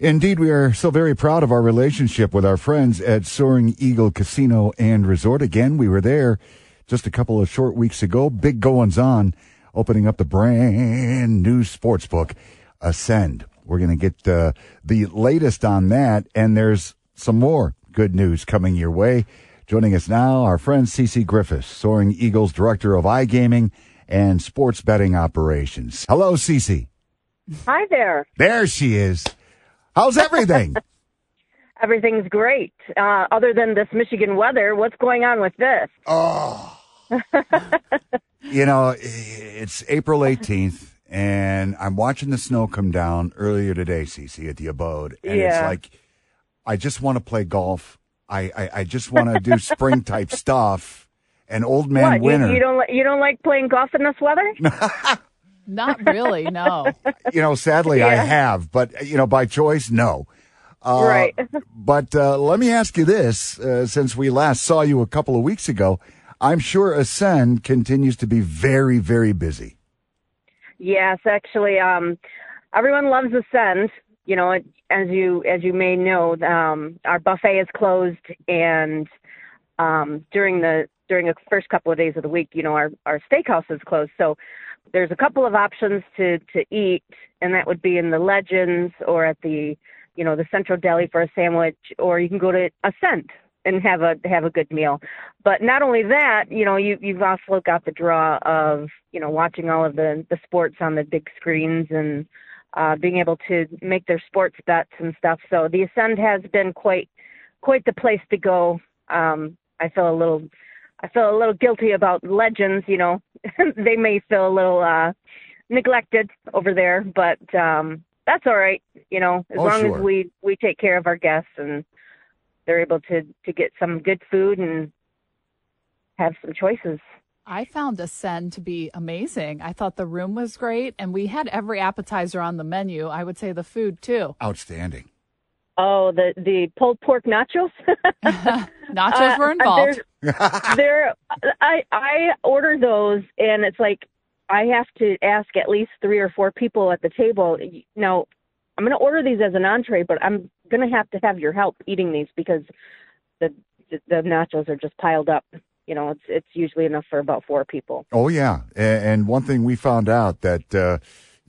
Indeed, we are so very proud of our relationship with our friends at Soaring Eagle Casino and Resort. Again, we were there just a couple of short weeks ago. Big goings on, opening up the brand new sports book, Ascend. We're going to get uh, the latest on that, and there's some more good news coming your way. Joining us now, our friend Cece Griffus, Soaring Eagles Director of iGaming and Sports Betting Operations. Hello, Cece. Hi there. There she is. How's everything? Everything's great. Uh, other than this Michigan weather, what's going on with this? Oh. you know, it's April 18th, and I'm watching the snow come down earlier today, Cece, at the abode. And Yeah. it's like, I just want to play golf. I, I, I just want to do spring type stuff. And old man what? You, winter. you don't you don't like playing golf in this weather? Not really, no. you know, sadly, I have, but you know, by choice, no. Uh, Right. But uh, let me ask you this: uh, since we last saw you a couple of weeks ago, I'm sure Ascend continues to be very, very busy. yes, actually, um, everyone loves Ascend. You know, it- as you as you may know, um, our buffet is closed, and um, during the during the first couple of days of the week, you know, our our steakhouse is closed. So there's a couple of options to to eat, and that would be in the Legends or at the you know the Central Deli for a sandwich, or you can go to Ascend and have a have a good meal. But not only that, you know, you you've also got the draw of you know watching all of the the sports on the big screens and uh, being able to make their sports bets and stuff. So the Ascend has been quite quite the place to go. Um, I feel a little I feel a little guilty about Legends. You know, they may feel a little uh, neglected over there, but um, that's all right. You know, as Oh, long sure. as we we take care of our guests and they're able to to get some good food and have some choices. I found Ascend to be amazing. I thought the room was great, and we had every appetizer on the menu. I would say the food too. Outstanding. Oh, the the pulled pork nachos. Nachos Uh, were uh, involved. They're, I I order those, and it's like I have to ask at least three or four people at the table. Now, I'm going to order these as an entree, but I'm going to have to have your help eating these because the the nachos are just piled up. You know, it's it's usually enough for about four people. Oh yeah, and one thing we found out that uh,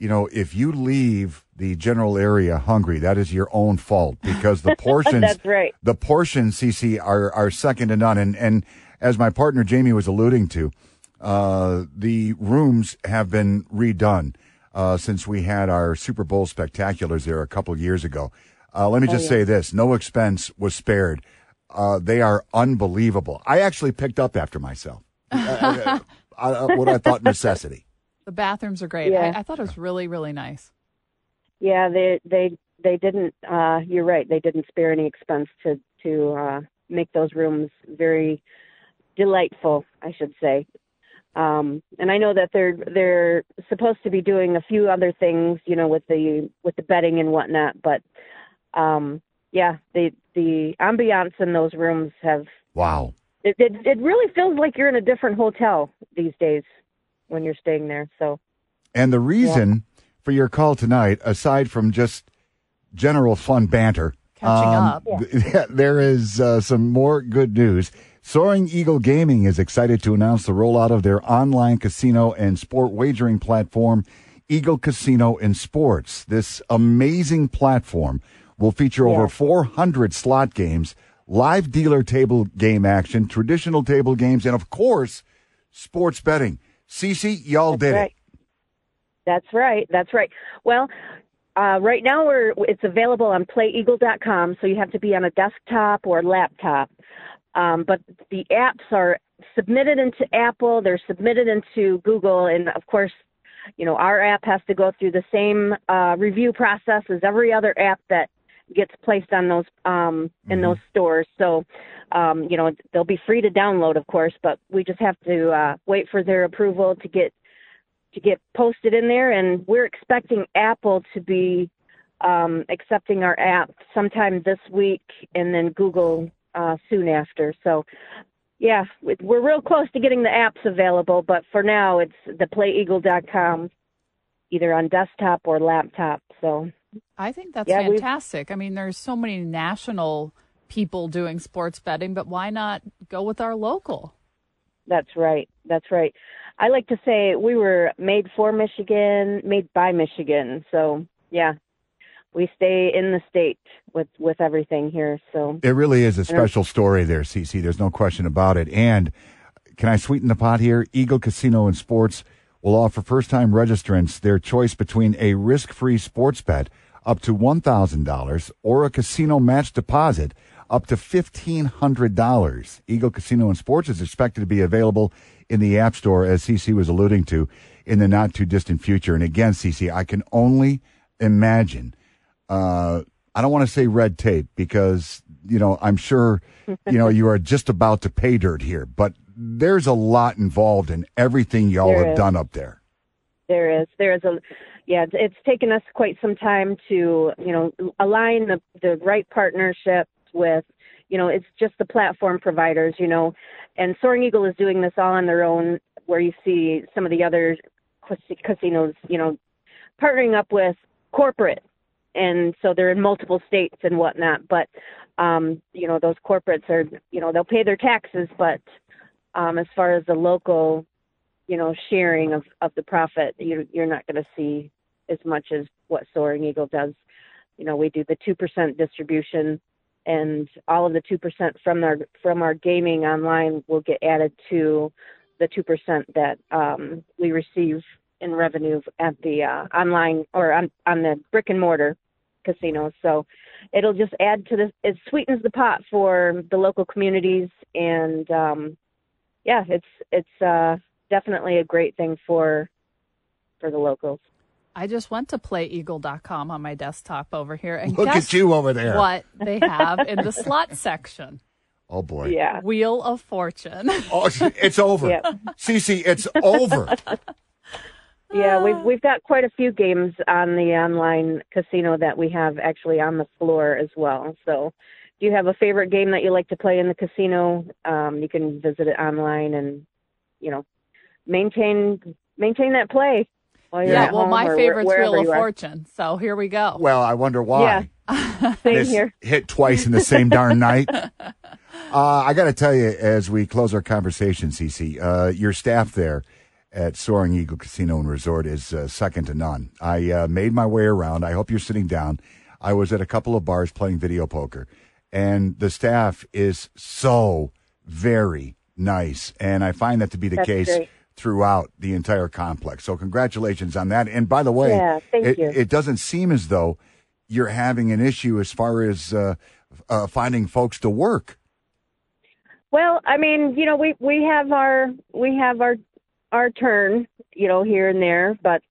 you know if you leave the general area hungry, that is your own fault because the portions That's right. the portions CC are are second to none. And and as my partner Jamie was alluding to, uh, the rooms have been redone uh, since we had our Super Bowl spectaculars there a couple years ago. Uh, let me just say this: no expense was spared. Uh, they are unbelievable. I actually picked up after myself. uh, uh, what I thought necessity. The bathrooms are great. Yeah. I, I thought it was really, really nice. Yeah, they they they didn't. Uh, you're right. They didn't spare any expense to to uh, make those rooms very delightful. I should say. Um, and I know that they're they're supposed to be doing a few other things, you know, with the with the bedding and whatnot. But um, yeah, the the ambiance in those rooms have Wow. it, it it really feels like you're in a different hotel these days when you're staying there. So And the reason for your call tonight, aside from just general fun banter, Catching um, up. th- there is uh, some more good news. Soaring Eagle Gaming is excited to announce the rollout of their online casino and sport wagering platform, Eagle Casino and Sports. This amazing platform will feature over 400 slot games, live dealer table game action, traditional table games, and of course, sports betting. Cece, y'all did right. it. That's right. That's right. Well, uh, right now we're it's available on PlayEagle.com, so you have to be on a desktop or laptop. Um, but the apps are submitted into Apple. They're submitted into Google, and of course, you know our app has to go through the same uh, review process as every other app that gets placed on those um, in those stores. So, um, you know, they'll be free to download, of course, but we just have to uh, wait for their approval to get to get posted in there, and we're expecting Apple to be um, accepting our app sometime this week, and then Google uh, soon after. So, yeah, we- we're real close to getting the apps available, but for now, it's the PlayEagle.com, either on desktop or laptop. So, I think that's Yeah, fantastic. I mean, there's so many national people doing sports betting, but why not go with our local? That's right. That's right. I like to say we were made for Michigan, made by Michigan. So yeah, we stay in the state with with everything here. So It really is a special story there, CC. There's no question about it. And can I sweeten the pot here? Eagle Casino and Sports will offer first time registrants their choice between a risk free sports bet up to $1,000 or a casino match deposit up to $1,500. Eagle Casino and Sports is expected to be available in the App Store, as CC was alluding to, in the not too distant future. And again, CC, I can only imagine uh, I don't want to say red tape because, you know, I'm sure, you know, you are just about to pay dirt here, but there's a lot involved in everything y'all There have is. done up there. there is there is a yeah it's, it's taken us quite some time to you know align the the right partnerships with you know it's just the platform providers you know and soaring eagle is doing this all on their own where you see some of the other casinos you know partnering up with corporate and so they're in multiple states and whatnot but um you know those corporates are you know they'll pay their taxes but um as far as the local you know sharing of of the profit you're you're not going to see as much as what soaring eagle does. You know we do the 2% distribution and all of the 2% from our from our gaming online will get added to the 2% that um, we receive in revenue at the uh, online or on on the brick and mortar casinos so it'll just add to the it sweetens the pot for the local communities and um yeah it's it's uh definitely a great thing for for the locals. I just went to playeagle.com on my desktop over here and Look guess at you over there. what they have in the slot section. Oh, boy. Yeah. Wheel of Fortune. Oh, it's, it's over. Yep. CC, it's over. Yeah, we've we've got quite a few games on the online casino that we have actually on the floor as well. So, if you have a favorite game that you like to play in the casino, um, you can visit it online and you know maintain maintain that play. While you're yeah, at well, home my or favorite's where- Wheel of. Fortune. So here we go. Well, I wonder why. Yeah. Same This here. hit twice in the same darn night. Uh, I got to tell you, as we close our conversation, Cece, uh, your staff there at Soaring Eagle Casino and Resort is uh, second to none. I uh, made my way around. I hope you're sitting down. I was at a couple of bars playing video poker, and the staff is so very nice, and I find that to be the That's case great. throughout the entire complex. So congratulations on that. And by the way, Yeah, it, it doesn't seem as though you're having an issue as far as uh, uh, finding folks to work. Well, I mean, you know, we we have our we have our our turn, you know, here and there, but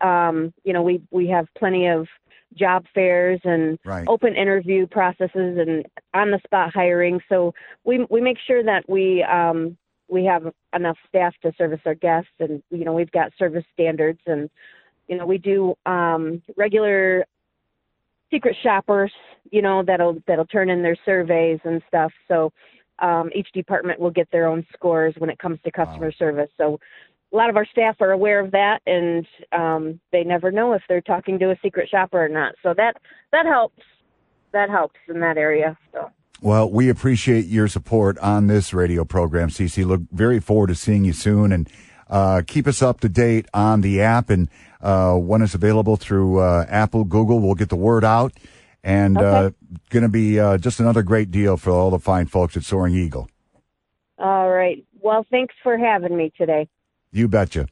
um, you know, we we have plenty of job fairs and Right. open interview processes and on the spot hiring. So we we make sure that we um we have enough staff to service our guests and you know, we've got service standards and you know, we do um regular secret shoppers, you know, that'll that'll turn in their surveys and stuff. So um, each department will get their own scores when it comes to customer service. So a lot of our staff are aware of that, and um, they never know if they're talking to a secret shopper or not. So that that helps. That helps in that area. So Well, we appreciate your support on this radio program, CC. Look very forward to seeing you soon and uh, keep us up to date on the app and uh, when it's available through uh, Apple, Google. We'll get the word out. And uh, Okay. going to be uh, just another great deal for all the fine folks at Soaring Eagle. all right. Well, thanks for having me today. You betcha.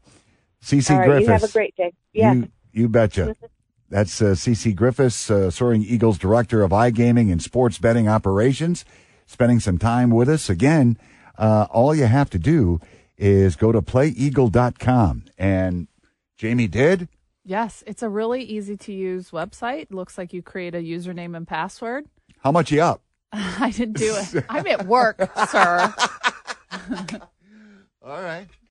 CC all right. Griffus. You have a great day. Yeah. You, you betcha. That's uh, CC Griffus, uh, Soaring Eagles Director of iGaming and Sports Betting Operations, spending some time with us. Again, uh, all you have to do is go to playeagle.com. And Jamie did? Yes, it's a really easy to use website. Looks like you create a username and password. How much you up? I didn't do it. I'm at work, sir. All right.